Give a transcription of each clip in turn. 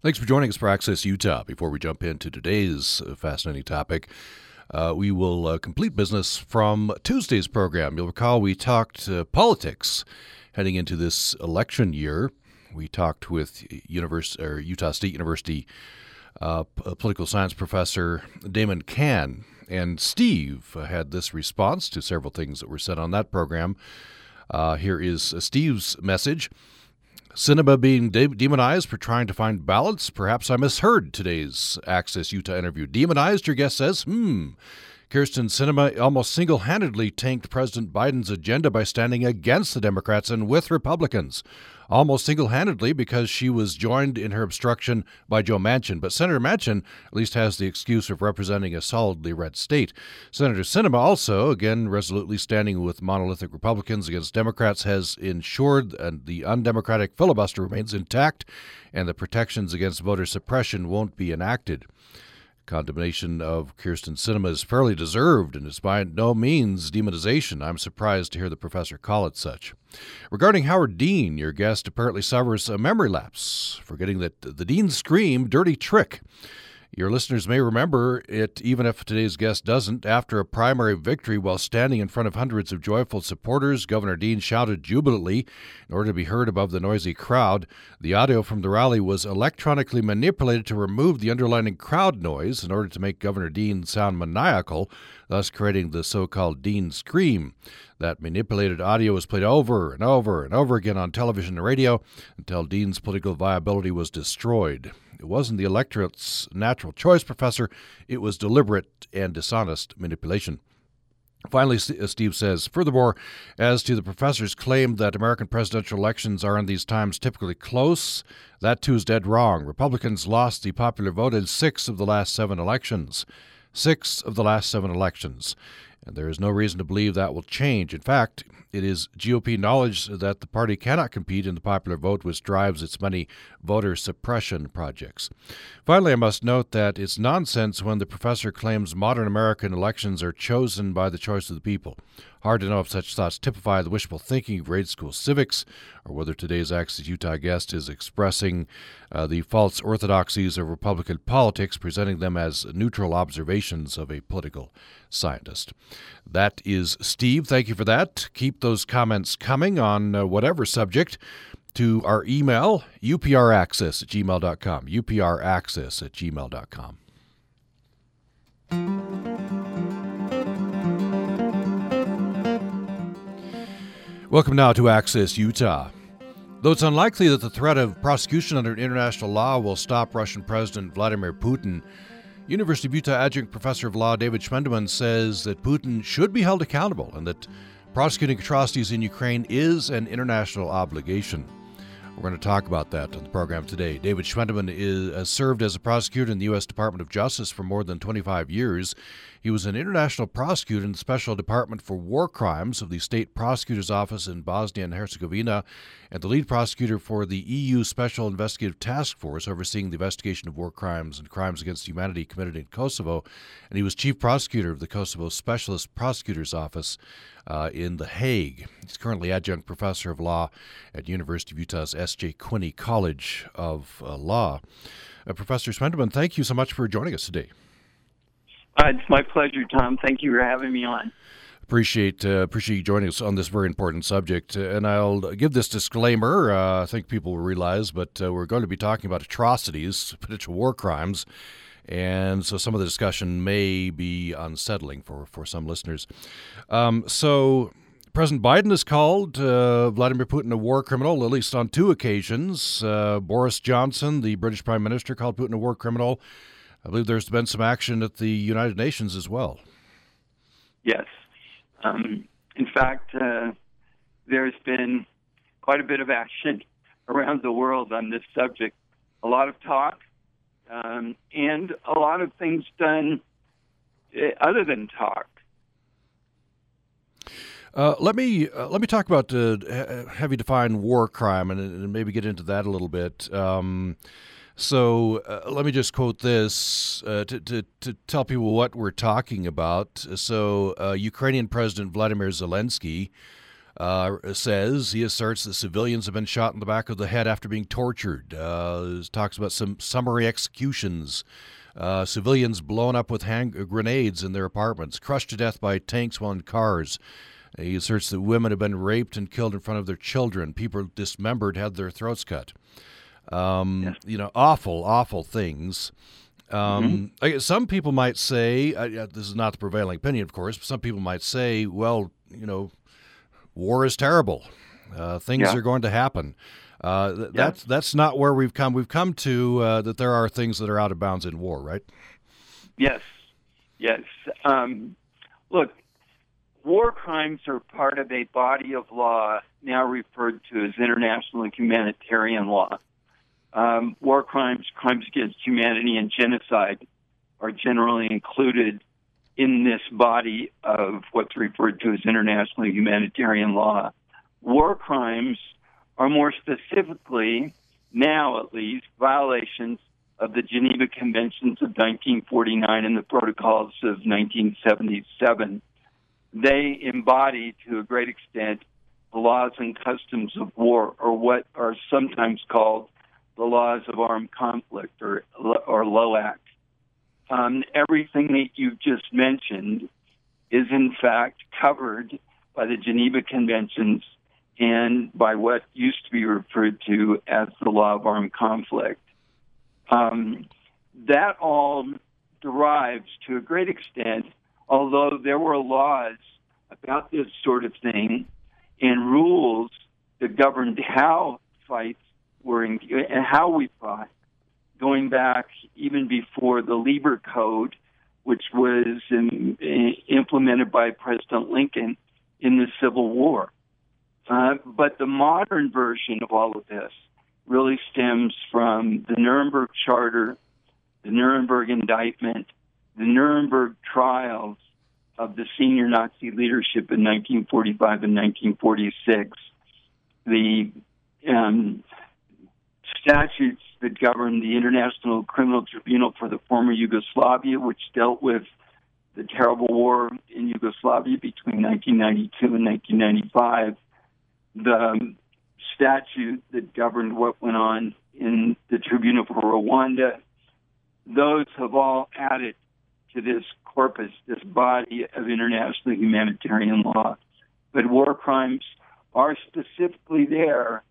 Thanks for joining us for Access Utah. Before we jump into today's uh, fascinating topic, uh, we will uh, complete business from Tuesday's program. You'll recall we talked uh, politics heading into this election year. We talked with Univers- Utah State University uh, political science professor Damon Cann. And Steve had this response to several things that were said on that program. Uh, here is Steve's message. Sinema being de- demonized for trying to find balance? Perhaps I misheard today's Access Utah interview. Demonized, your guest says? Hmm. Kyrsten Sinema almost single handedly tanked President Biden's agenda by standing against the Democrats and with Republicans almost single handedly because she was joined in her obstruction by Joe Manchin. But Senator Manchin at least has the excuse of representing a solidly red state. Senator Sinema also, again, resolutely standing with monolithic Republicans against Democrats, has ensured that the undemocratic filibuster remains intact and the protections against voter suppression won't be enacted. Condemnation of Kyrsten Sinema is fairly deserved and is by no means demonization. I'm surprised to hear the professor call it such. Regarding Howard Dean, your guest apparently suffers a memory lapse, forgetting that the Dean scream dirty trick. Your listeners may remember it, even if today's guest doesn't. After a primary victory while standing in front of hundreds of joyful supporters, Governor Dean shouted jubilantly in order to be heard above the noisy crowd. The audio from the rally was electronically manipulated to remove the underlying crowd noise in order to make Governor Dean sound maniacal, thus creating the so called Dean scream. That manipulated audio was played over and over and over again on television and radio until Dean's political viability was destroyed. It wasn't the electorate's natural choice, Professor. It was deliberate and dishonest manipulation. Finally, uh, Steve says, furthermore, as to the professor's claim that American presidential elections are in these times typically close, that too is dead wrong. Republicans lost the popular vote in six of the last seven elections. Six of the last seven elections and there is no reason to believe that will change. In fact, it is GOP knowledge that the party cannot compete in the popular vote, which drives its many voter suppression projects. Finally, I must note that it's nonsense when the professor claims modern American elections are chosen by the choice of the people. Hard to know if such thoughts typify the wishful thinking of grade school civics, or whether today's Access Utah guest is expressing uh, the false orthodoxies of Republican politics, presenting them as neutral observations of a political scientist. That is Steve. Thank you for that. Keep those comments coming on uh, whatever subject to our email, upraccess at gmail.com. upraccess at gmail.com. Welcome now to Access Utah. Though it's unlikely that the threat of prosecution under international law will stop Russian President Vladimir Putin, University of Utah adjunct professor of law David Schwendiman says that Putin should be held accountable and that prosecuting atrocities in Ukraine is an international obligation. We're going to talk about that on the program today. David Schwendiman is, has served as a prosecutor in the U.S. Department of Justice for more than 25 years. He was an international prosecutor in the Special Department for War Crimes of the State Prosecutor's Office in Bosnia and Herzegovina and the lead prosecutor for the EU Special Investigative Task Force overseeing the investigation of war crimes and crimes against humanity committed in Kosovo. And he was chief prosecutor of the Kosovo Specialist Prosecutor's Office uh, in The Hague. He's currently adjunct professor of law at University of Utah's S.J. Quinney College of uh, Law. Uh, professor Schwendiman, thank you so much for joining us today. Uh, it's my pleasure, Tom. Thank you for having me on. Appreciate uh, appreciate you joining us on this very important subject. Uh, and I'll give this disclaimer. Uh, I think people will realize, but uh, we're going to be talking about atrocities, potential war crimes, and so some of the discussion may be unsettling for for some listeners. Um, so. President Biden has called uh, Vladimir Putin a war criminal, at least on two occasions. Uh, Boris Johnson, the British Prime Minister, called Putin a war criminal. I believe there's been some action at the United Nations as well. Yes. Um, in fact, uh, there's been quite a bit of action around the world on this subject. A lot of talk um, and a lot of things done uh, other than talk. Uh, let me uh, let me talk about uh, have you define war crime and, and, maybe get into that a little bit. Um, so uh, let me just quote this uh, to, to, to, tell people what we're talking about. So, uh, Ukrainian President Vladimir Zelensky uh, says he asserts that civilians have been shot in the back of the head after being tortured. Uh, talks about some summary executions. Uh, civilians blown up with hand grenades in their apartments, crushed to death by tanks while in cars. He asserts that women have been raped and killed in front of their children. People dismembered had their throats cut. Um, yes. You know, awful, awful things. Um, mm-hmm. Some people might say, uh, this is not the prevailing opinion, of course, but some people might say, well, you know, war is terrible. Uh, things yeah. are going to happen. Uh, th- yeah. That's that's not where we've come. We've come to uh, that there are things that are out of bounds in war, right? Yes, yes. Um, look, war crimes are part of a body of law now referred to as international humanitarian law. Um, war crimes, crimes against humanity, and genocide are generally included in this body of what's referred to as international humanitarian law. War crimes are more specifically, now at least, violations of the Geneva Conventions of 1949 and the Protocols of 1977. They embody, to a great extent, the laws and customs of war, or what are sometimes called the laws of armed conflict, or or LOAC. Um, everything that you just mentioned is in fact covered by the Geneva Conventions and by what used to be referred to as the law of armed conflict. Um, that all derives to a great extent, although there were laws about this sort of thing and rules that governed how fights were in, and how we fought, going back even before the Lieber Code, which was in, in, implemented by President Lincoln in the Civil War. Uh, but the modern version of all of this really stems from the Nuremberg Charter, the Nuremberg Indictment, the Nuremberg trials of the senior Nazi leadership in 1945 and 1946, the um, statutes that govern the International Criminal Tribunal for the former Yugoslavia, which dealt with the terrible war in Yugoslavia between 1992 and 1995 the statute that governed what went on in the Tribunal for Rwanda, those have all added to this corpus, this body of international humanitarian law. But war crimes are specifically there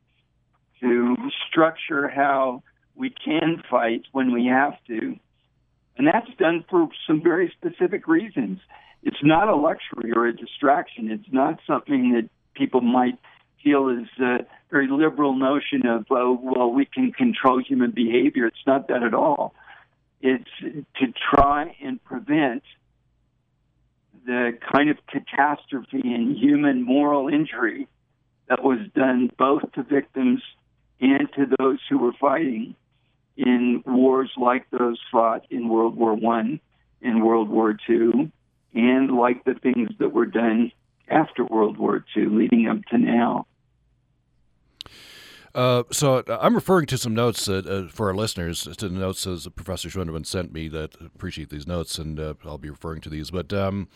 to structure how we can fight when we have to. And that's done for some very specific reasons. It's not a luxury or a distraction. It's not something that people might feel is a very liberal notion of, uh, well, we can control human behavior. It's not that at all. It's to try and prevent the kind of catastrophe and human moral injury that was done both to victims and to those who were fighting in wars like those fought in World War One and World War Two, and like the things that were done after World War II, leading up to now. Uh, so uh, I'm referring to some notes uh, for our listeners, to the notes as Professor Schwendiman sent me that appreciate these notes, and uh, I'll be referring to these. But um,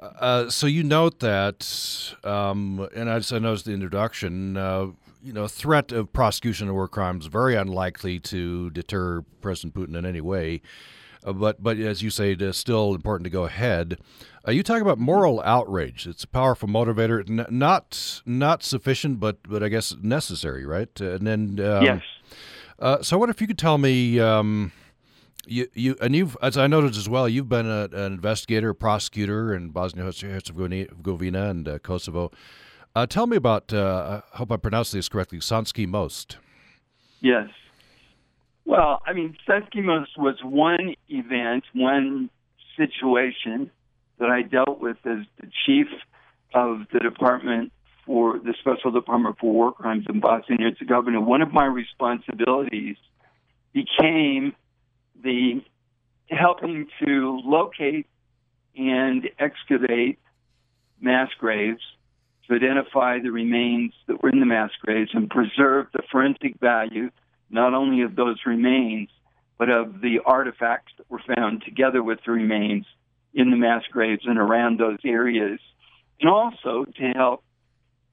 uh, so you note that, um, and I, just, I noticed the introduction, uh, you know, threat of prosecution of war crimes very unlikely to deter President Putin in any way. Uh, but but as you say, it's still important to go ahead. Uh, you talk about moral outrage. It's a powerful motivator, N- not not sufficient, but but I guess necessary, right? Uh, and then um, yes. Uh, so, what if you could tell me? Um, you, you and you've, as I noted as well, you've been a, an investigator, a prosecutor in Bosnia Herzegovina and uh, Kosovo. Uh, tell me about. I hope I pronounced this correctly. Sanski Most. Yes. Well, I mean, Sanski Most was one event, one situation that I dealt with as the chief of the department for the Special Department for War Crimes in Bosnia and Herzegovina. One of my responsibilities became the helping to locate and excavate mass graves to identify the remains that were in the mass graves and preserve the forensic value not only of those remains, but of the artifacts that were found together with the remains in the mass graves and around those areas, and also to help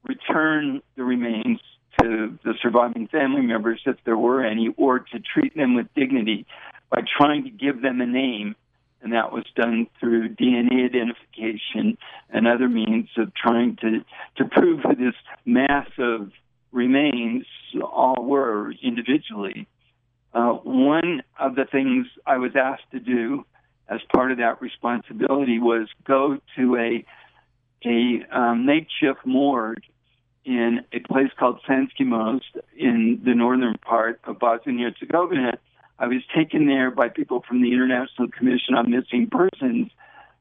return the remains to the surviving family members, if there were any, or to treat them with dignity by trying to give them a name. And that was done through DNA identification and other means of trying to, to prove who this mass of remains all were individually. Uh, one of the things I was asked to do as part of that responsibility was go to a a um, makeshift morgue in a place called Sanski Most in the northern part of Bosnia and Herzegovina. I was taken there by people from the International Commission on Missing Persons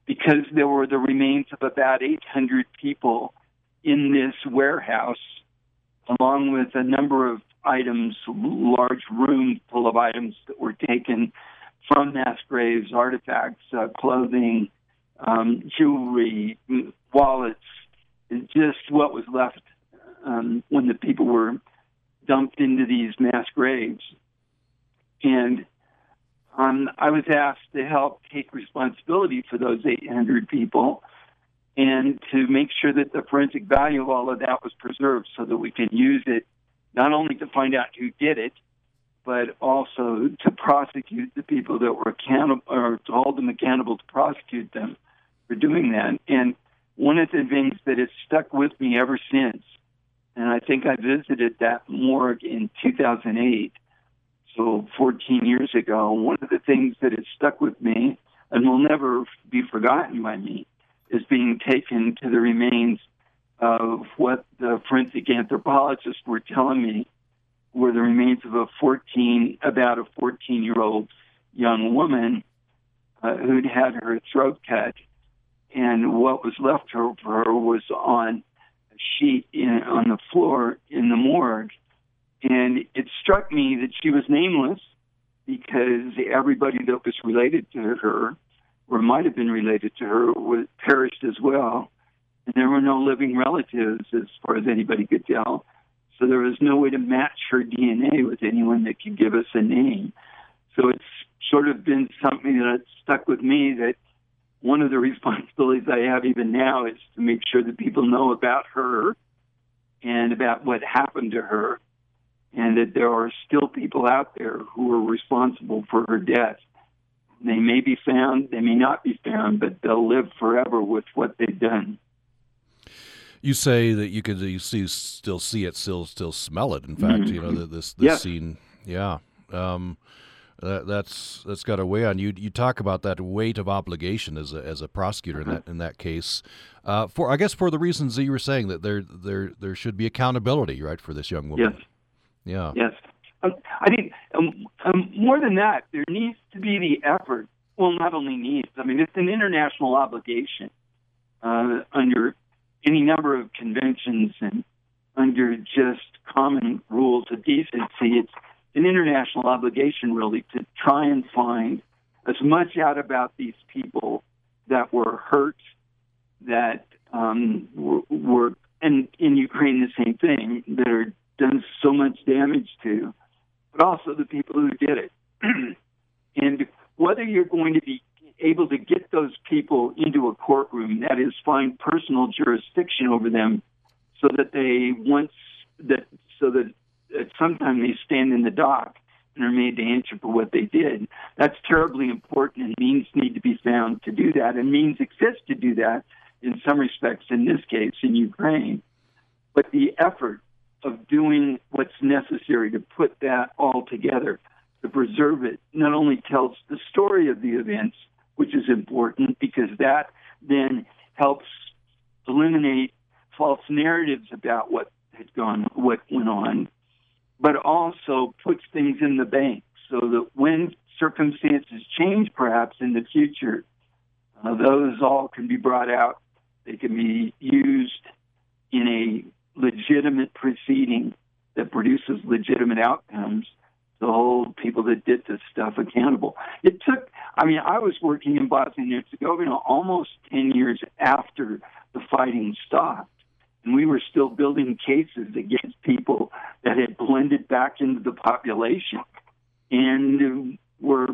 because there were the remains of about 800 people in this warehouse, along with a number of items, large room full of items that were taken from mass graves, artifacts, uh, clothing, um, jewelry, wallets, just what was left um, when the people were dumped into these mass graves. And um, I was asked to help take responsibility for those 800 people and to make sure that the forensic value of all of that was preserved so that we could use it not only to find out who did it, but also to prosecute the people that were accountable or to hold them accountable to prosecute them for doing that. And one of the things that has stuck with me ever since, and I think I visited that morgue in 2008, so 14 years ago. One of the things that has stuck with me and will never be forgotten by me is being taken to the remains of what the forensic anthropologists were telling me were the remains of a 14, about a 14 year old young woman uh, who'd had her throat cut. And what was left of her was on a sheet in, on the floor in the morgue. And it struck me that she was nameless because everybody that was related to her, or might have been related to her, was perished as well. And there were no living relatives, as far as anybody could tell. So there was no way to match her DNA with anyone that could give us a name. So it's sort of been something that stuck with me that one of the responsibilities I have even now is to make sure that people know about her and about what happened to her, and that there are still people out there who are responsible for her death. They may be found, they may not be found, but they'll live forever with what they've done you say that you could you see still see it, still still smell it. In fact, mm-hmm. you know this this yeah. scene, yeah. Um, that, that's that's got a weigh on you. You talk about that weight of obligation as a as a prosecutor in that in that case. Uh, for I guess for the reasons that you were saying that there there there should be accountability, right, for this young woman. Yes. Yeah. Yes. Um, I think um, um, more than that, there needs to be the effort. Well, not only needs. I mean, it's an international obligation uh, under any number of conventions and under just common rules of decency. It's an international obligation, really, to try and find as much out about these people that were hurt, that um, were, were, and in Ukraine, the same thing, that are done so much damage to, but also the people who did it. and whether you're going to be able to get those people into a courtroom, that is, find personal jurisdiction over them, so that they once that so that at some time they stand in the dock and are made to answer for what they did. That's terribly important, and means need to be found to do that, and means exist to do that in some respects. In this case, in Ukraine, but the effort of doing what's necessary to put that all together to preserve it not only tells the story of the events which is important because that then helps eliminate false narratives about what had gone, what went on, but also puts things in the bank so that when circumstances change, perhaps in the future, uh, those all can be brought out. They can be used in a legitimate proceeding that produces legitimate outcomes to hold people that did this stuff accountable. It took I mean, I was working in Bosnia and Herzegovina almost 10 years after the fighting stopped. And we were still building cases against people that had blended back into the population and were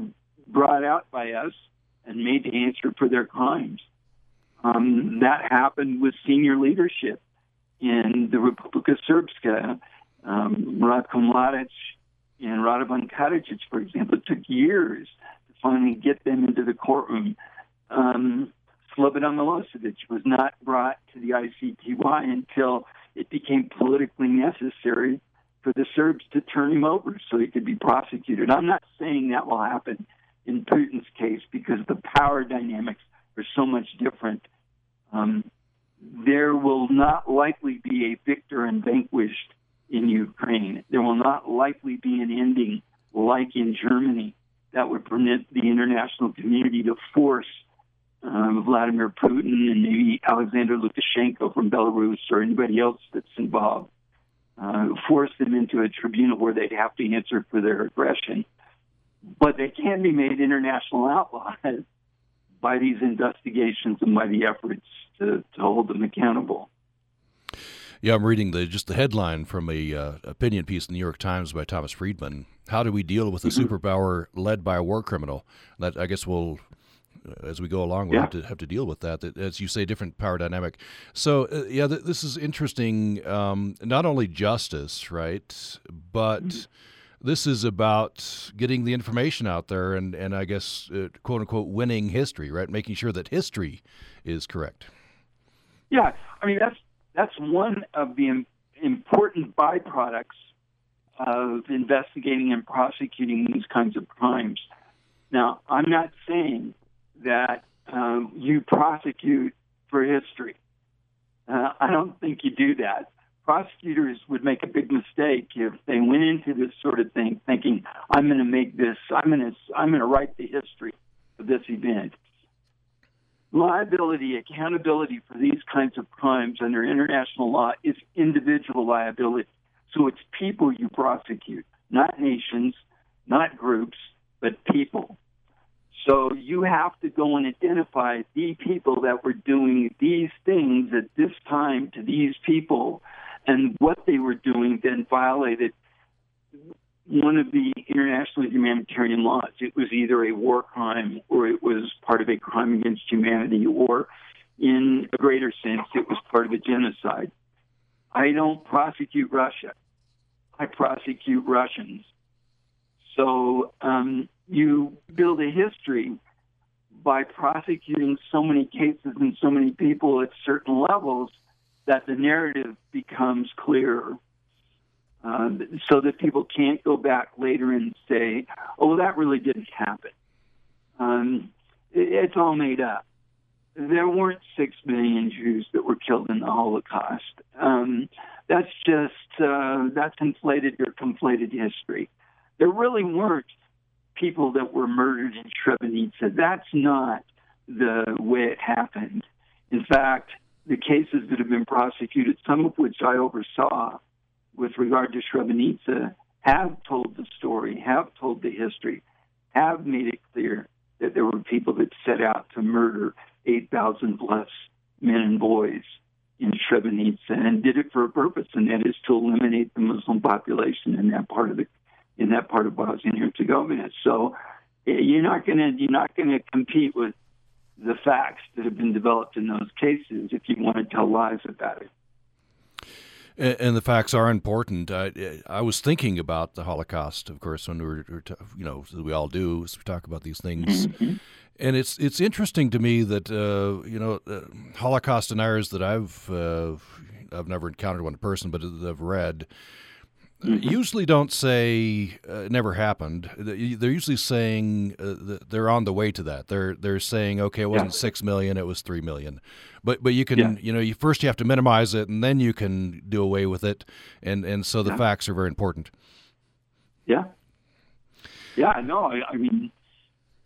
brought out by us and made to answer for their crimes. Um, that happened with senior leadership. In the Republika Srpska, um, Ratko Mladic and Radovan Karadzic, for example, it took years to finally get them into the courtroom. Um, Slobodan Milosevic was not brought to the ICTY until it became politically necessary for the Serbs to turn him over so he could be prosecuted. I'm not saying that will happen in Putin's case because the power dynamics are so much different. Um, there will not likely be a victor and vanquished in Ukraine. There will not likely be an ending like in Germany that would permit the international community to force um, Vladimir Putin and maybe Alexander Lukashenko from Belarus or anybody else that's involved, uh, force them into a tribunal where they'd have to answer for their aggression. But they can be made international outlaws by these investigations and by the efforts to, to hold them accountable. Yeah, I'm reading the just the headline from a uh, opinion piece in the New York Times by Thomas Friedman. How do we deal with a mm-hmm. superpower led by a war criminal? That I guess we'll uh, as we go along, we'll yeah. have to have to deal with that. As you say, different power dynamic. So, uh, yeah, th- this is interesting. Um, not only justice, right, but mm-hmm. this is about getting the information out there, and and I guess uh, quote unquote winning history, right, making sure that history is correct. Yeah, I mean that's that's one of the important byproducts of investigating and prosecuting these kinds of crimes. Now, I'm not saying that um, you prosecute for history. Uh, I don't think you do that. Prosecutors would make a big mistake if they went into this sort of thing thinking, "I'm going to make this. I'm going to. I'm going to write the history of this event." Liability, accountability for these kinds of crimes under international law is individual liability. So it's people you prosecute, not nations, not groups, but people. So you have to go and identify the people that were doing these things at this time to these people and what they were doing then violated one of the international humanitarian laws. It was either a war crime or it was part of a crime against humanity, or in a greater sense, it was part of a genocide. I don't prosecute Russia. I prosecute Russians. So um, you build a history by prosecuting so many cases and so many people at certain levels that the narrative becomes clearer um, so that people can't go back later and say, "Oh, that really didn't happen." Um, it, it's all made up. There weren't six million Jews that were killed in the Holocaust. Um, that's just uh, that's inflated or conflated history. There really weren't people that were murdered in Srebrenica. That's not the way it happened. In fact, the cases that have been prosecuted, some of which I oversaw, with regard to Srebrenica have told the story, have told the history, have made it clear that there were people that set out to murder 8,000 plus men and boys in Srebrenica and did it for a purpose, and that is to eliminate the Muslim population in that part of the in that part of Bosnia and Herzegovina. So eh, you're not going to you're not going to compete with the facts that have been developed in those cases if you want to tell lies about it. And, the facts are important. I, I, was thinking about the Holocaust, of course, when we were, you know, we all do, as we talk about these things. Mm-hmm. And it's it's interesting to me that uh, you know uh, Holocaust deniers that I've uh, I've never encountered one person, but I've read Mm-hmm. usually don't say uh, never happened. They're usually saying uh, they're on the way to that. They're they're saying okay, it wasn't yeah. six million, it was three million. But but you can yeah. you know you first you have to minimize it, and then you can do away with it. And and so the yeah. facts are very important. Yeah. Yeah. No, I, I mean,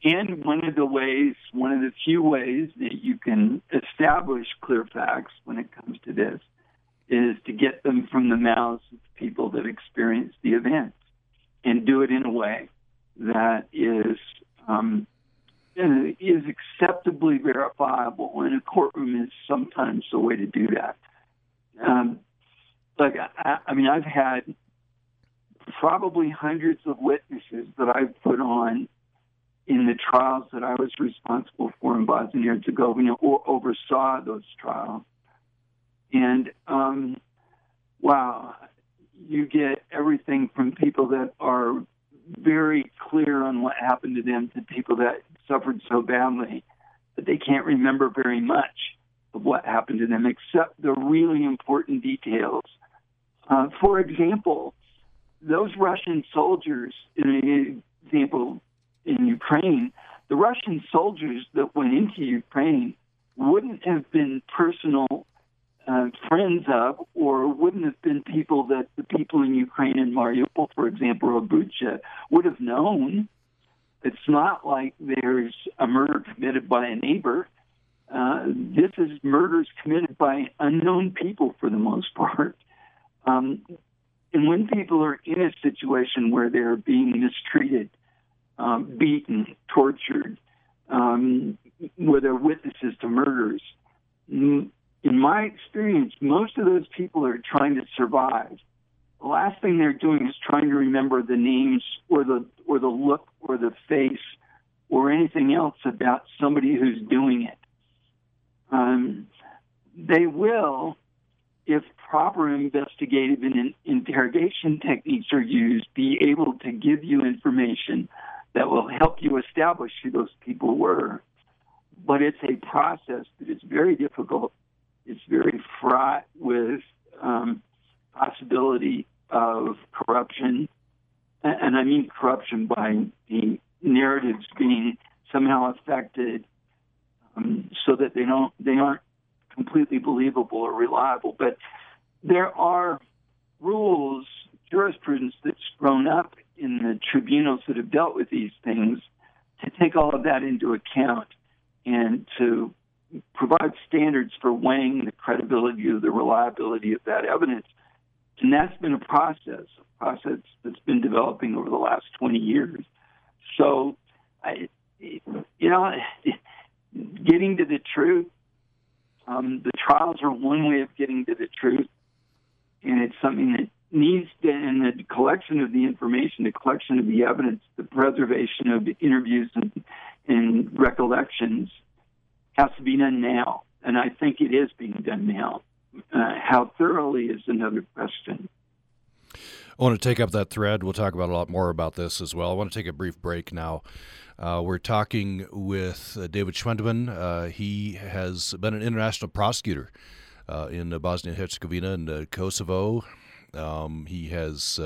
and one of the ways, one of the few ways that you can establish clear facts when it comes to this is to get them from the mouths of people that experience the event and do it in a way that is um, is acceptably verifiable. And a courtroom is sometimes the way to do that. Um, like I, I mean, I've had probably hundreds of witnesses that I've put on in the trials that I was responsible for in Bosnia and Herzegovina or oversaw those trials. And um, wow, you get everything from people that are very clear on what happened to them to people that suffered so badly that they can't remember very much of what happened to them except the really important details. Uh, for example, those Russian soldiers, in example in Ukraine, the Russian soldiers that went into Ukraine wouldn't have been personal uh, friends of, or wouldn't have been people that the people in Ukraine and Mariupol, for example, or Bucha, would have known. It's not like there's a murder committed by a neighbor. Uh, this is murders committed by unknown people for the most part. Um, and when people are in a situation where they're being mistreated, um, beaten, tortured, um, where they're witnesses to murders, in my experience, most of those people are trying to survive. The last thing they're doing is trying to remember the names or the or the look or the face or anything else about somebody who's doing it. Um, they will if proper investigative and interrogation techniques are used, be able to give you information that will help you establish who those people were. But it's a process that is very difficult. It's very fraught with um, possibility of corruption, and I mean corruption by the narratives being somehow affected um, so that they don't they aren't completely believable or reliable. But there are rules, jurisprudence that's grown up in the tribunals that have dealt with these things to take all of that into account and to provide standards for weighing the credibility or the reliability of that evidence. And that's been a process, a process that's been developing over the last 20 years. So, I, you know, getting to the truth um, the trials are one way of getting to the truth, and it's something that needs to, and the collection of the information, the collection of the evidence, the preservation of interviews and, and recollections has to be done now. And I think it is being done now. Uh, how thoroughly is another question. I want to take up that thread. We'll talk about a lot more about this as well. I want to take a brief break now. Uh, we're talking with uh, David Schwendiman. Uh, he has been an international prosecutor uh, in Bosnia and Herzegovina and uh, Kosovo. Um, he has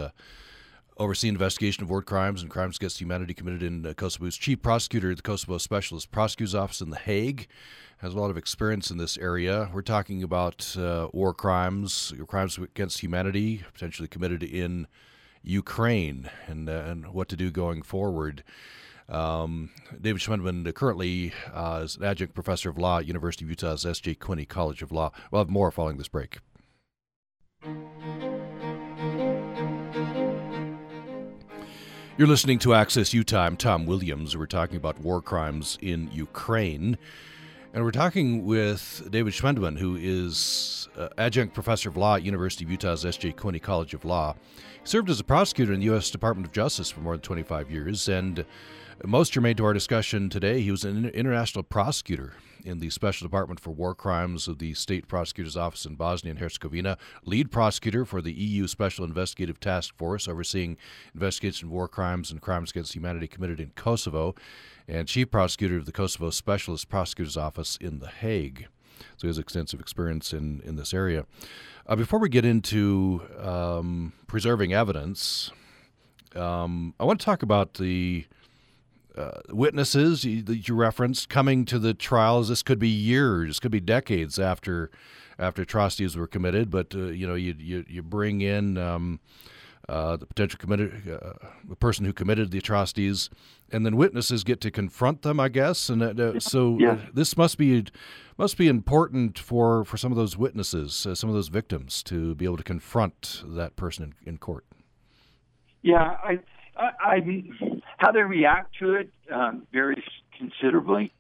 uh, overseen investigation of war crimes and crimes against humanity committed in Kosovo. He's chief prosecutor at the Kosovo Specialist Prosecutor's Office in The Hague. Has a lot of experience in this area. We're talking about war crimes, crimes against humanity, potentially committed in Ukraine, and and what to do going forward. Um, David Schwendiman currently uh, is an adjunct professor of law at University of Utah's S.J. Quinney College of Law. We'll have more following this break. You're listening to Access Utah. I'm Tom Williams. We're talking about war crimes in Ukraine. And we're talking with David Schwendiman, who is uh, adjunct professor of law at University of Utah's S.J. Quinney College of Law. He served as a prosecutor in the U.S. Department of Justice for more than 25 years and most germane to our discussion today, he was an international prosecutor in the Special Department for War Crimes of the State Prosecutor's Office in Bosnia and Herzegovina, lead prosecutor for the EU Special Investigative Task Force overseeing investigation of war crimes and crimes against humanity committed in Kosovo, and chief prosecutor of the Kosovo Specialist Prosecutor's Office in The Hague. So he has extensive experience in, in this area. Uh, before we get into um, preserving evidence, um, I want to talk about the uh, witnesses that you referenced coming to the trials. This could be years, could be decades after after atrocities were committed. But uh, you know, you you, you bring in um, uh, the potential committed uh, the person who committed the atrocities, and then witnesses get to confront them. I guess, and uh, so yeah. this must be must be important for for some of those witnesses, some of those victims, to be able to confront that person in, in court. Yeah, I I, I how they react to it um, varies considerably.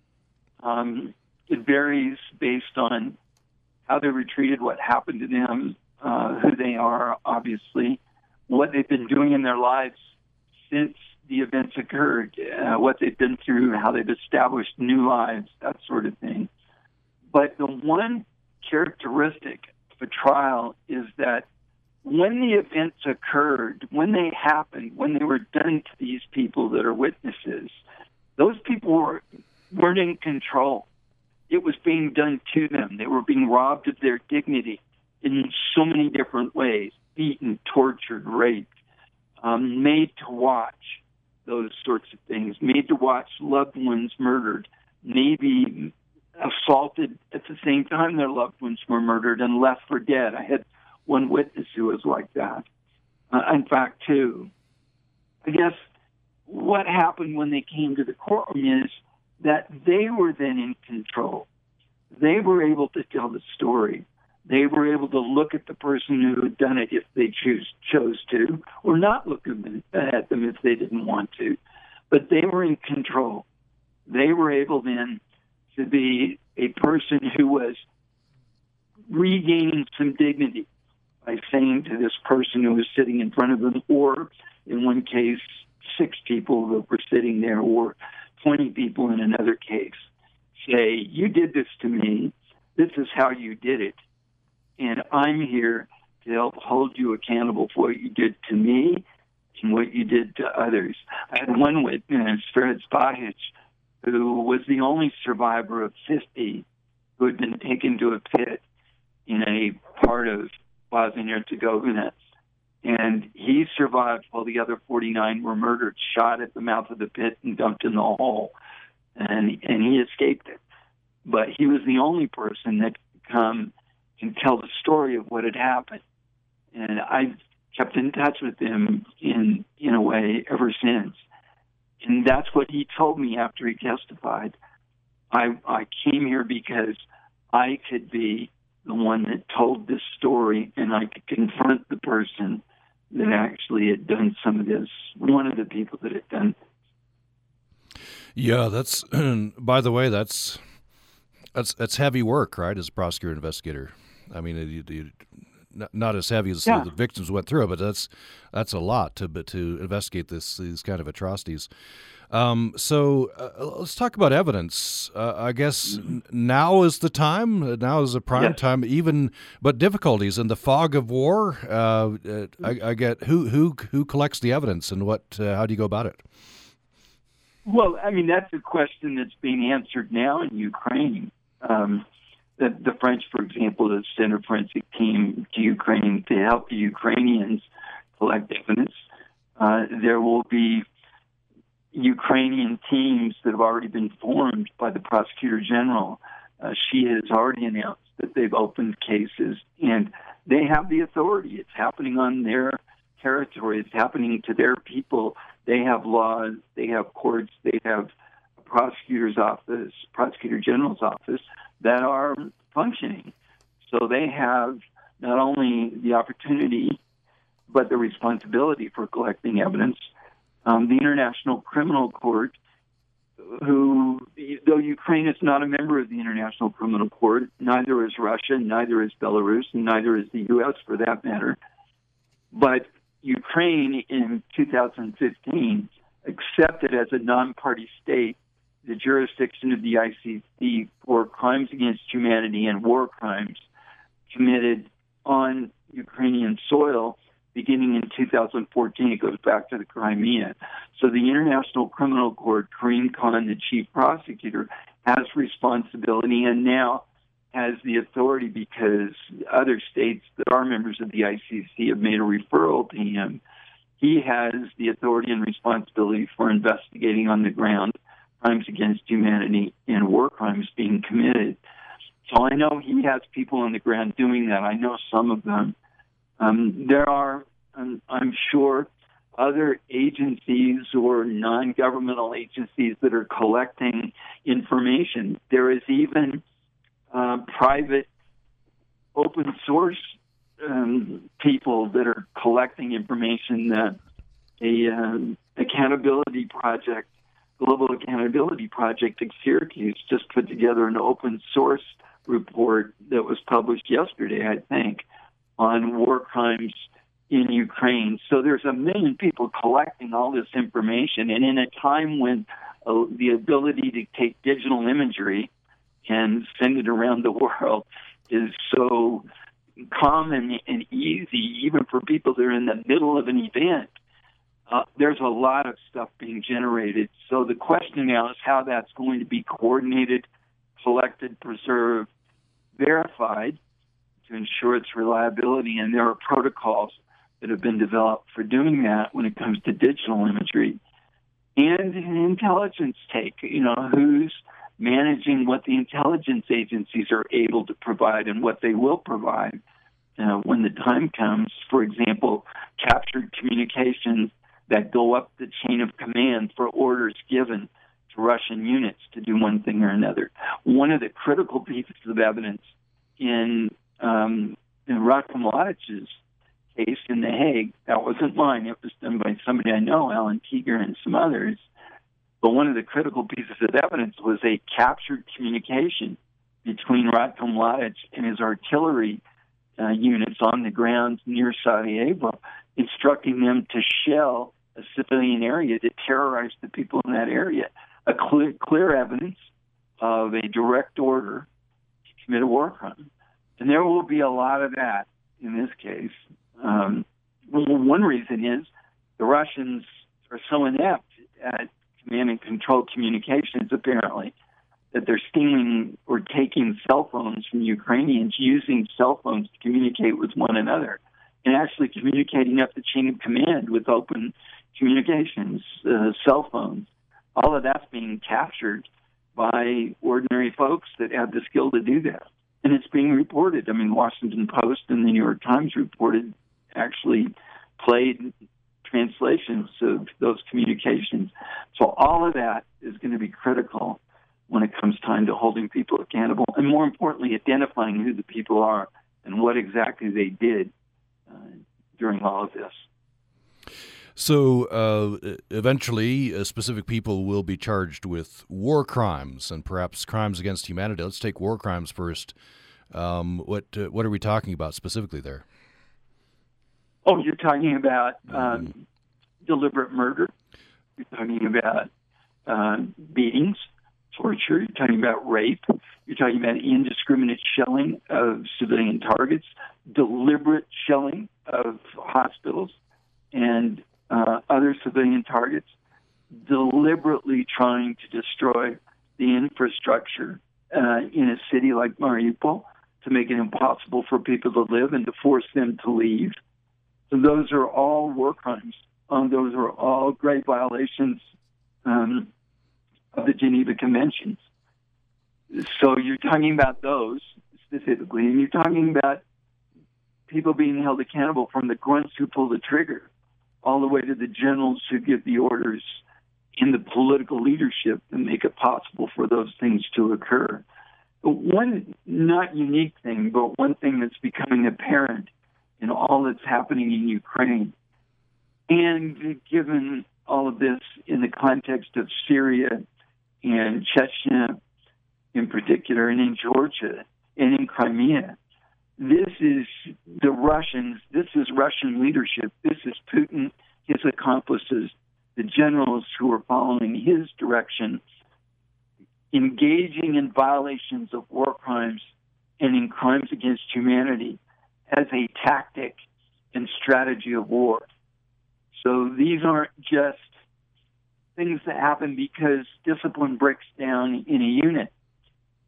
Um, it varies based on how they were treated, what happened to them, uh, who they are, obviously, what they've been doing in their lives since the events occurred, uh, what they've been through, how they've established new lives, that sort of thing. But the one characteristic of a trial is that when the events occurred, when they happened, when they were done to these people that are witnesses, those people were, weren't in control. It was being done to them. They were being robbed of their dignity in so many different ways beaten, tortured, raped, um, made to watch those sorts of things, made to watch loved ones murdered, maybe assaulted at the same time their loved ones were murdered and left for dead. I had one witness who was like that. Uh, in fact, two. I guess what happened when they came to the courtroom is that they were then in control. They were able to tell the story. They were able to look at the person who had done it if they choose, chose to, or not look at them if they didn't want to. But they were in control. They were able then to be a person who was regaining some dignity by saying to this person who was sitting in front of them, or in one case, six people that were sitting there, or 20 people in another case, say, You did this to me. This is how you did it. And I'm here to help hold you accountable for what you did to me and what you did to others. I had one witness, Fred Spahich, who was the only survivor of 50 who had been taken to a pit in a part of Herzegovina. And he survived while the other 49 were murdered, shot at the mouth of the pit, and dumped in the hole. And, and he escaped it. But he was the only person that could come and tell the story of what had happened. And I kept in touch with him in, in a way ever since. And that's what he told me after he testified. I, I came here because I could be the one that told this story and I could confront the person that actually had done some of this, one of the people that had done. Yeah, that's, by the way, that's, that's, that's heavy work, right, as a prosecutor investigator. I mean, you, you, not as heavy as yeah. the victims went through, but that's that's a lot to but to investigate this these kind of atrocities. Um, so uh, let's talk about evidence. Uh, I guess mm-hmm. now is the time. Now is the prime yes. time. Even but difficulties in the fog of war. Uh, I, I, get who who who collects the evidence and what? Uh, how do you go about it? Well, I mean that's a question that's being answered now in Ukraine. Um, the, the French, for example, the Center forensic team to Ukraine to help the Ukrainians collect evidence. Uh, there will be Ukrainian teams that have already been formed by the prosecutor general. Uh, she has already announced that they've opened cases and they have the authority. It's happening on their territory. It's happening to their people. They have laws. They have courts. They have a prosecutor's office, prosecutor general's office that are functioning. So they have not only the opportunity, but the responsibility for collecting evidence. Um, the International Criminal Court, who, though Ukraine is not a member of the International Criminal Court, neither is Russia, neither is Belarus, and neither is the U.S. for that matter. But Ukraine in 2015 accepted as a non party state the jurisdiction of the ICC for crimes against humanity and war crimes committed on Ukrainian soil beginning in 2014. It goes back to the Crimea. So the International Criminal Court, Karim Khan, the chief prosecutor, has responsibility and now has the authority because other states that are members of the ICC have made a referral to him. He has the authority and responsibility for investigating on the ground crimes against humanity and war crimes being committed. So I know he has people on the ground doing that. I know some of them. Um, there are, um, I'm sure, other agencies or non governmental agencies that are collecting information. There is even uh, private open source um, people that are collecting information that a um, accountability project Global Accountability Project at Syracuse just put together an open source report that was published yesterday, I think, on war crimes in Ukraine. So there's a million people collecting all this information, and in a time when uh, the ability to take digital imagery and send it around the world is so common and easy, even for people that are in the middle of an event. Uh, there's a lot of stuff being generated. So the question now is how that's going to be coordinated, collected, preserved, verified to ensure its reliability. And there are protocols that have been developed for doing that when it comes to digital imagery. And an intelligence take, you know, who's managing what the intelligence agencies are able to provide and what they will provide uh, when the time comes. For example, captured communications that go up the chain of command for orders given to Russian units to do one thing or another. One of the critical pieces of evidence in, um, in Ratko Mladic's case in The Hague, that wasn't mine, it was done by somebody I know, Alan Tieger and some others. But one of the critical pieces of evidence was a captured communication between Ratko Mladic and his artillery uh, units on the ground near Sarajevo, instructing them to shell a civilian area to terrorize the people in that area. A clear, clear evidence of a direct order to commit a war crime. And there will be a lot of that in this case. Um, well, one reason is the Russians are so inept at command and control communications, apparently, that they're stealing or taking cell phones from Ukrainians, using cell phones to communicate with one another, and actually communicating up the chain of command with open communications, uh, cell phones. All of that's being captured by ordinary folks that have the skill to do that. And it's being reported. I mean, Washington Post and the New York Times reported actually played translations of those communications. So all of that is going to be critical when it comes time to holding people accountable, and more importantly, identifying who the people are and what exactly they did uh, during all of this. So uh, eventually, uh, specific people will be charged with war crimes and perhaps crimes against humanity. Let's take war crimes first. Um, what uh, what are we talking about specifically there? Oh, you're talking about um, mm-hmm. deliberate murder. You're talking about uh, beatings, torture. You're talking about rape. You're talking about indiscriminate shelling of civilian targets, deliberate shelling of hospitals and uh, other civilian targets, deliberately trying to destroy the infrastructure uh, in a city like Mariupol to make it impossible for people to live and to force them to leave. So those are all war crimes. Um, those are all great violations um, of the Geneva Conventions. So you're talking about those specifically, and you're talking about people being held accountable from the grunts who pull the trigger all the way to the generals who give the orders in the political leadership that make it possible for those things to occur. One not unique thing, but one thing that's becoming apparent in all that's happening in Ukraine. And given all of this in the context of Syria and Chechnya in particular, and in Georgia and in Crimea, this is the Russians, this is Russian leadership, this is Putin, his accomplices, the generals who are following his direction, engaging in violations of war crimes and in crimes against humanity as a tactic and strategy of war. So these aren't just things that happen because discipline breaks down in a unit.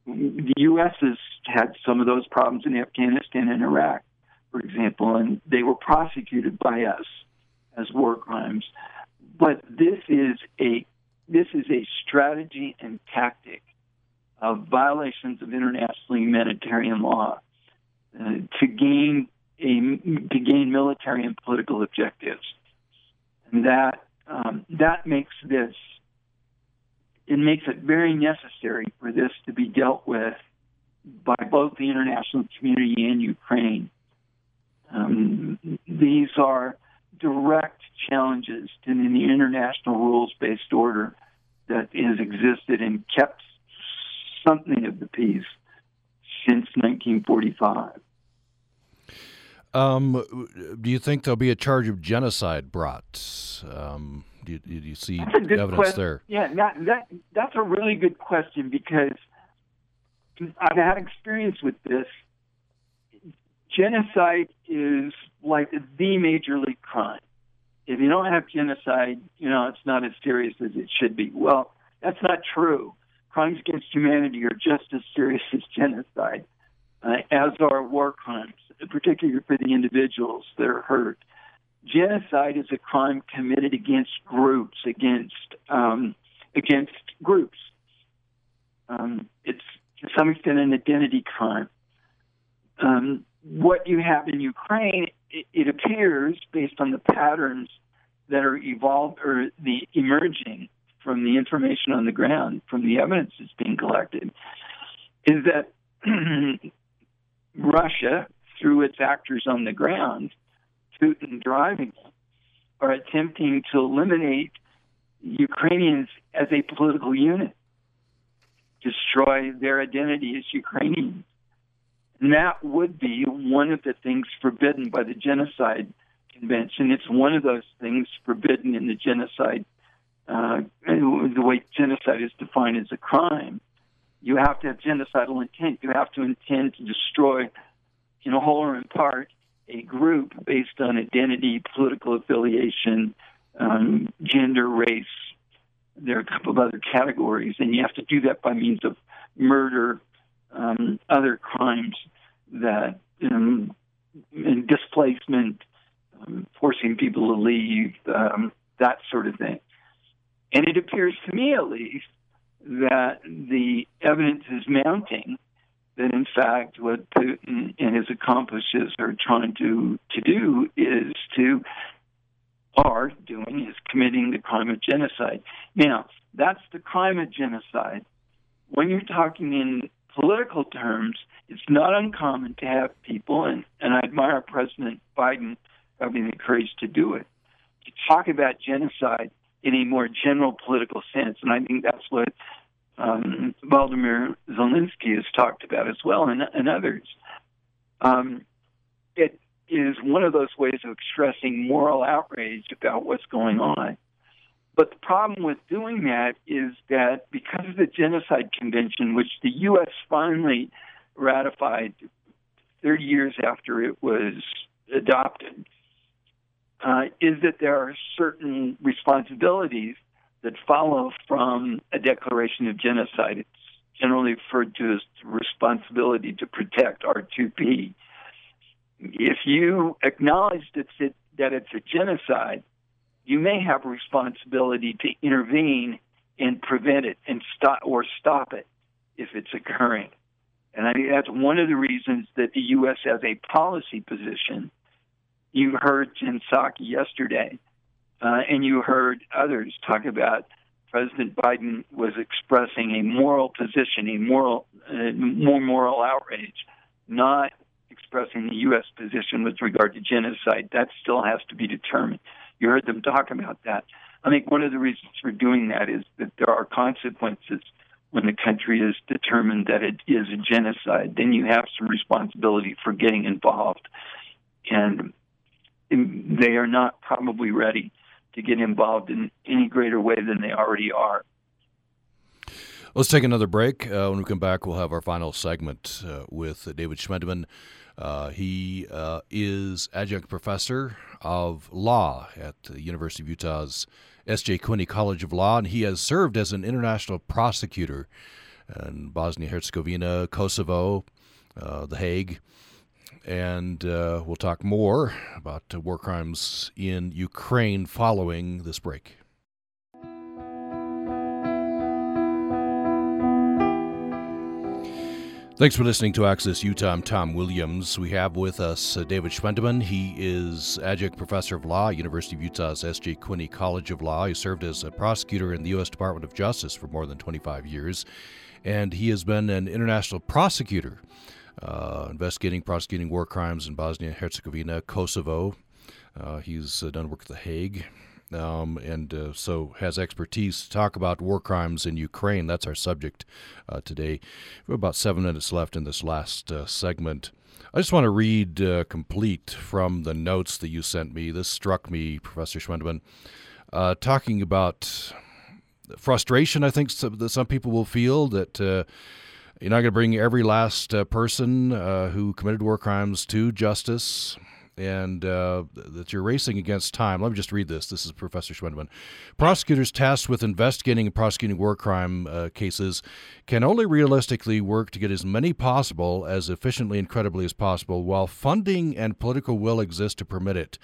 The U.S. has had some of those problems in Afghanistan and Iraq, for example, and they were prosecuted by us as war crimes. But this is a this is a strategy and tactic of violations of international humanitarian law uh, to gain a to gain military and political objectives, and that um, that makes this it makes it very necessary for this to be dealt with by both the international community and Ukraine. Um, these are direct challenges to the international rules based order that has existed and kept something of the peace since 1945. Um, do you think there'll be a charge of genocide brought? Um, do, you, do, you, see evidence question. there? Yeah, that, that, that's a really good question because I've had experience with this. genocide is like the major league crime. If you don't have genocide, you know, it's not as serious as it should be. Well, that's not true. Crimes against humanity are just as serious as genocide, uh, as are war crimes, particularly for the individuals that are hurt. Genocide is a crime committed against groups, against um, against groups. Um, it's to some extent an identity crime. Um, what you have in Ukraine, it, it, appears, based on the patterns that are evolved or the emerging from the information on the ground, from the evidence that's being collected, is that Russia, through its actors on the ground, Putin driving are attempting to eliminate Ukrainians as a political unit, destroy their identity as Ukrainians. And that would be one of the things forbidden by the Genocide Convention. It's one of those things forbidden in the genocide, uh, the way genocide is defined as a crime. You have to have genocidal intent. You have to intend to destroy, in whole or in part, a group based on identity, political affiliation, um, gender, race. There are a couple of other categories, and you have to do that by means of murder, um, other crimes that um, displacement, um, forcing people to leave, um, that sort of thing. And it appears to me, at least, that the evidence is mounting that, in fact, what Putin and his accomplices are trying to to do is to are doing is committing the crime of genocide. Now, that's the crime of genocide. When you're talking in political terms, it's not uncommon to have people, and, and I admire President Biden having the courage to do it, to talk about genocide in a more general political sense. And I think that's what um, Vladimir Zelensky has talked about as well, and, and others. Um, it is one of those ways of expressing moral outrage about what's going on. But the problem with doing that is that because of the Genocide Convention, which the U.S. finally ratified 30 years after it was adopted, uh, is that there are certain responsibilities that follow from a declaration of genocide. It's generally referred to as responsibility to protect, R2P. If you acknowledge that it's, that it's a genocide, you may have a responsibility to intervene and prevent it and stop or stop it if it's occurring. And I think that's one of the reasons that the U.S. has a policy position. You heard Jen Psaki yesterday, uh, and you heard others talk about President Biden was expressing a moral position, a moral, uh, more moral outrage, not expressing the U.S. position with regard to genocide. That still has to be determined. You heard them talk about that. I think one of the reasons for doing that is that there are consequences when the country is determined that it is a genocide. Then you have some responsibility for getting involved. And they are not probably ready to get involved in any greater way than they already are. Let's take another break. Uh, when we come back, we'll have our final segment uh, with David Schwendiman. Uh, he uh, is adjunct professor of law at the University of Utah's S.J. Quinney College of Law, and he has served as an international prosecutor in Bosnia Herzegovina, Kosovo, uh, The Hague. And uh, we'll talk more about war crimes in Ukraine following this break. Thanks for listening to Access Utah. I'm Tom Williams. We have with us uh, David Schwendiman. He is adjunct professor of law, University of Utah's S.J. Quinney College of Law. He served as a prosecutor in the U.S. Department of Justice for more than 25 years, and he has been an international prosecutor, uh, investigating, prosecuting war crimes in Bosnia and Herzegovina, Kosovo. Uh, he's uh, done work at The Hague um, and uh, so has expertise to talk about war crimes in Ukraine. That's our subject uh, today. We have about seven minutes left in this last segment. I just want to read complete from the notes that you sent me. This struck me, Professor Schwendiman, talking about frustration. I think some, that some people will feel that. Uh, You're not going to bring every last uh, person uh, who committed war crimes to justice and uh, that you're racing against time. Let me just read this. This is Professor Schwendiman. Prosecutors tasked with investigating and prosecuting war crime uh, cases can only realistically work to get as many possible as efficiently and credibly as possible while funding and political will exist to permit it.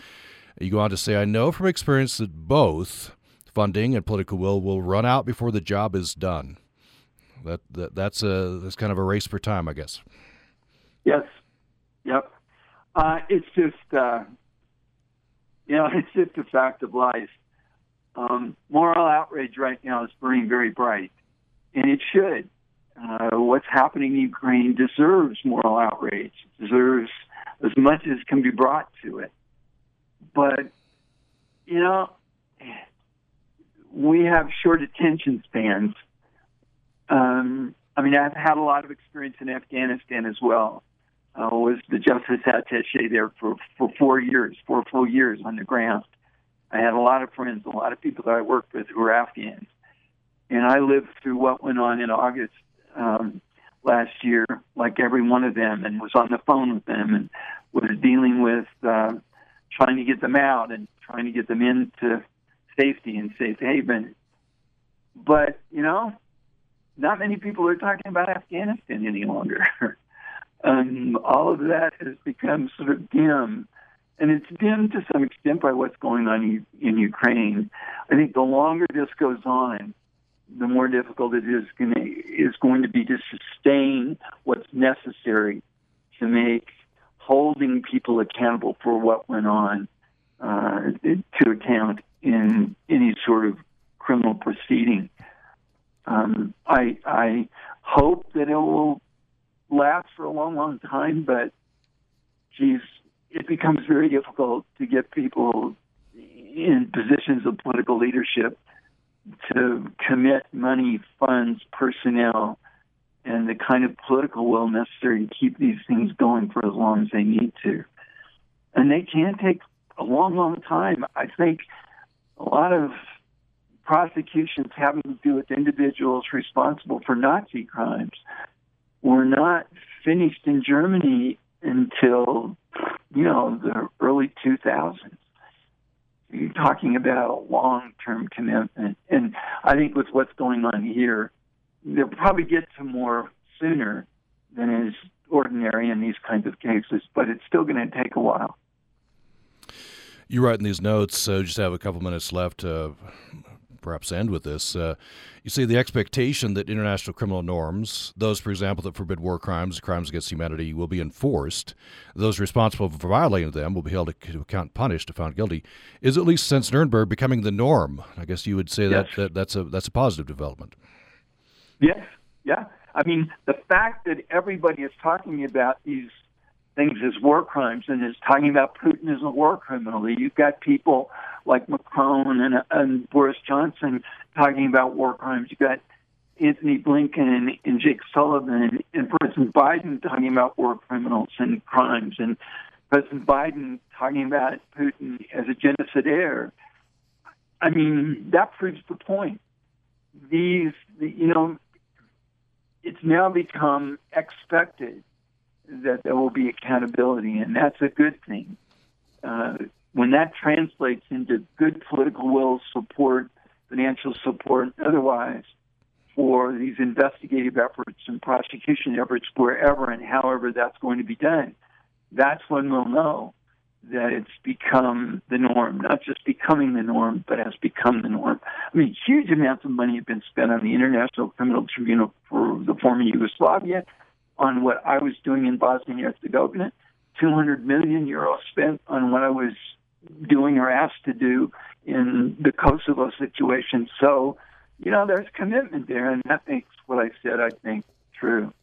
You go on to say, I know from experience that both funding and political will will run out before the job is done. That, that that's a that's kind of a race for time, I guess. Yes. Yep. Uh, it's just, uh, you know, it's just a fact of life. Um, moral outrage right now is burning very bright, and it should. Uh, what's happening in Ukraine deserves moral outrage, deserves as much as can be brought to it. But, you know, we have short attention spans. Um, I mean, I've had a lot of experience in Afghanistan as well uh, was the justice attaché there for, for four years, four full years on the ground. I had a lot of friends, a lot of people that I worked with who were Afghans. And I lived through what went on in August um, last year, like every one of them, and was on the phone with them and was dealing with uh, trying to get them out and trying to get them into safety and safe haven. But, you know, not many people are talking about Afghanistan any longer. um, all of that has become sort of dim. And it's dim to some extent by what's going on in Ukraine. I think the longer this goes on, the more difficult it is going to, is going to be to sustain what's necessary to make holding people accountable for what went on uh, to account in any sort of criminal proceeding. Um, I, I hope that it will last for a long, long time, but geez, it becomes very difficult to get people in positions of political leadership to commit money, funds, personnel, and the kind of political will necessary to keep these things going for as long as they need to. And they can take a long, long time. I think a lot of prosecutions having to do with individuals responsible for Nazi crimes were not finished in Germany until, you know, the early 2000s. You're talking about a long term commitment. And I think with what's going on here, they'll probably get to more sooner than is ordinary in these kinds of cases, but it's still going to take a while. You write in these notes, so uh, just have a couple minutes left. Uh, perhaps end with this. Uh, you see, the expectation that international criminal norms, those, for example, that forbid war crimes, crimes against humanity, will be enforced, those responsible for violating them will be held to account, punished, if found guilty, is at least since Nuremberg becoming the norm. I guess you would say yes. that, that that's a that's a positive development. Yes, yeah. I mean, the fact that everybody is talking about these things as war crimes and is talking about Putin as a war criminal. You've got people like Macron and, and Boris Johnson talking about war crimes. You've got Antony Blinken and, and Jake Sullivan and President Biden talking about war criminals and crimes, and President Biden talking about Putin as a genocidaire. I mean, that proves the point. These, you know, it's now become expected that there will be accountability, and that's a good thing. Uh, when that translates into good political will, support, financial support, otherwise, for these investigative efforts and prosecution efforts, wherever and however that's going to be done, that's when we'll know that it's become the norm, not just becoming the norm, but has become the norm. I mean, huge amounts of money have been spent on the International Criminal Tribunal for the former Yugoslavia on what I was doing in Bosnia and Herzegovina, 200 million euros spent on what I was doing or asked to do in the Kosovo situation. So, you know, there's commitment there, and that makes what I said, I think, true.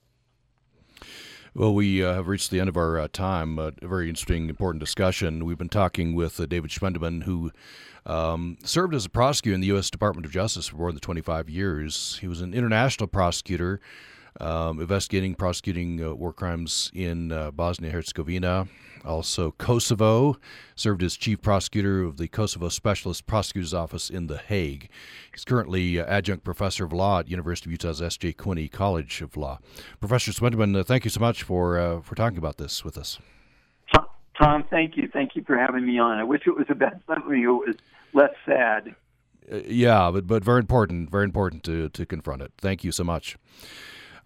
Well, we uh, have reached the end of our uh, time. A very interesting, important discussion. We've been talking with uh, David Schwendiman, who um, served as a prosecutor in the U.S. Department of Justice for more than 25 years. He was an international prosecutor um, investigating, prosecuting uh, war crimes in uh, Bosnia Herzegovina. Also, Kosovo served as chief prosecutor of the Kosovo Specialist Prosecutor's Office in The Hague. He's currently uh, adjunct professor of law at University of Utah's S.J. Quinney College of Law. Professor Schwendiman, uh, thank you so much for uh, for talking about this with us. Tom, thank you, thank you for having me on. I wish it was about something that was less sad. Uh, yeah, but but very important, very important to to confront it. Thank you so much.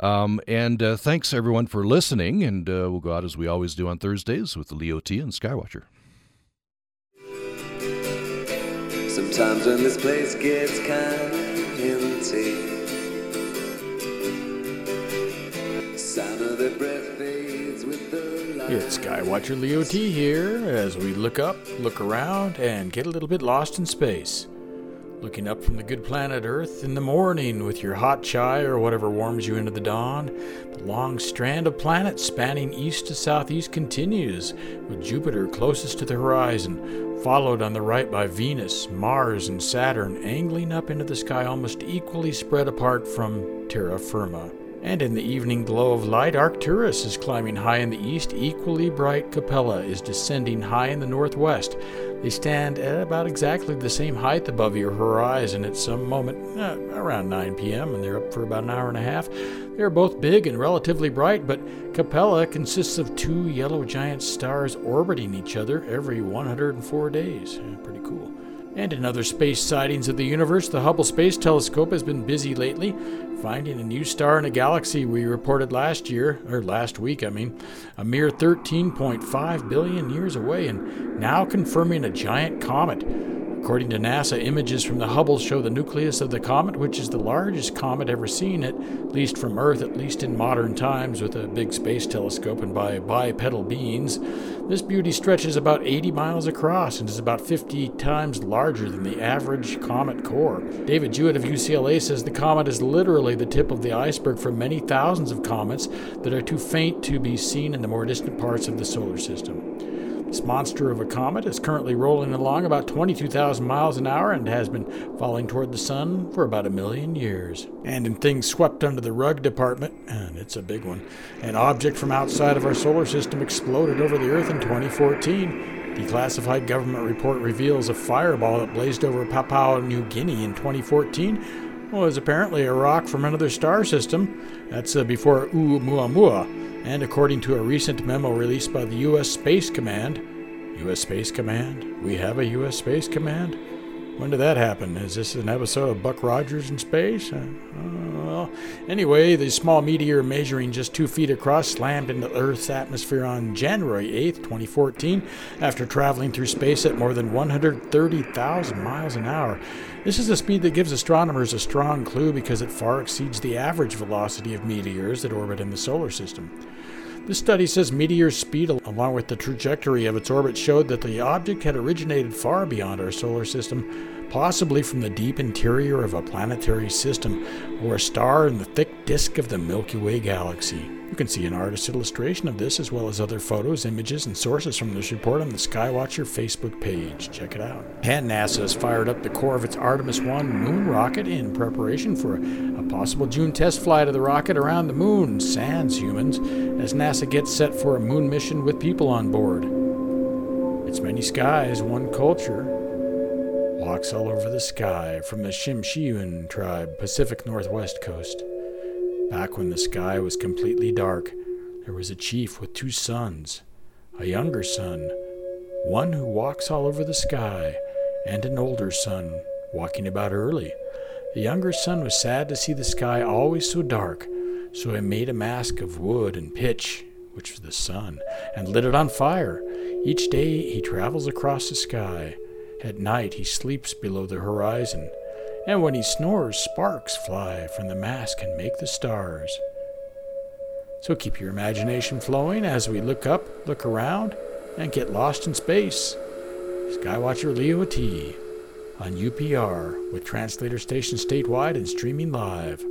Um, and uh, thanks everyone for listening. And uh, we'll go out as we always do on Thursdays with the Leo T and Skywatcher. Sometimes when this place gets kind of empty, sound of their breath fades with the light. It's Skywatcher Leo T here as we look up, look around, and get a little bit lost in space looking up from the good planet Earth in the morning with your hot chai or whatever warms you into the dawn. The long strand of planets spanning east to southeast continues, with Jupiter closest to the horizon, followed on the right by Venus, Mars, and Saturn angling up into the sky almost equally spread apart from terra firma. And in the evening glow of light, Arcturus is climbing high in the east, equally bright Capella is descending high in the northwest. They stand at about exactly the same height above your horizon at some moment uh, around 9 p.m., and they're up for about an hour and a half. They're both big and relatively bright, but Capella consists of two yellow giant stars orbiting each other every 104 days. Yeah, pretty cool. And in other space sightings of the universe, the Hubble Space Telescope has been busy lately, finding a new star in a galaxy we reported last year, or last week, I mean, a mere 13.5 billion years away, and now confirming a giant comet. According to NASA, images from the Hubble show the nucleus of the comet, which is the largest comet ever seen, at least from Earth, at least in modern times, with a big space telescope and by bipedal beings. This beauty stretches about 80 miles across and is about 50 times larger than the average comet core. David Jewitt of UCLA says the comet is literally the tip of the iceberg for many thousands of comets that are too faint to be seen in the more distant parts of the solar system. This monster of a comet is currently rolling along about 22,000 miles an hour and has been falling toward the sun for about a million years. And in things swept under the rug department, and it's a big one, an object from outside of our solar system exploded over the Earth in 2014. Declassified government report reveals a fireball that blazed over Papua New Guinea in 2014 was apparently a rock from another star system. That's uh, before Oumuamua and according to a recent memo released by the U.S. Space Command, U.S. Space Command? We have a U.S. Space Command? When did that happen? Is this an episode of Buck Rogers in space? Uh, well, anyway, the small meteor measuring just two feet across slammed into Earth's atmosphere on January 8, 2014, after traveling through space at more than 130,000 miles an hour. This is a speed that gives astronomers a strong clue because it far exceeds the average velocity of meteors that orbit in the solar system. This study says meteor's speed, along with the trajectory of its orbit, showed that the object had originated far beyond our solar system, possibly from the deep interior of a planetary system or a star in the thick disk of the Milky Way galaxy. You can see an artist's illustration of this as well as other photos, images, and sources from this report on the Skywatcher Facebook page. Check it out. And NASA has fired up the core of its Artemis 1 moon rocket in preparation for a possible June test flight of the rocket around the moon, sans humans, as NASA gets set for a moon mission with people on board. It's many skies, one culture. Walks all over the sky from the Tsimshian tribe, Pacific Northwest coast. Back when the sky was completely dark, there was a chief with two sons, a younger son, one who walks all over the sky, and an older son, walking about early. The younger son was sad to see the sky always so dark, so he made a mask of wood and pitch, which was the sun, and lit it on fire. Each day he travels across the sky. At night he sleeps below the horizon and when he snores, sparks fly from the mask and make the stars. So keep your imagination flowing as we look up, look around, and get lost in space. Skywatcher Leo T on UPR with translator station statewide and streaming live.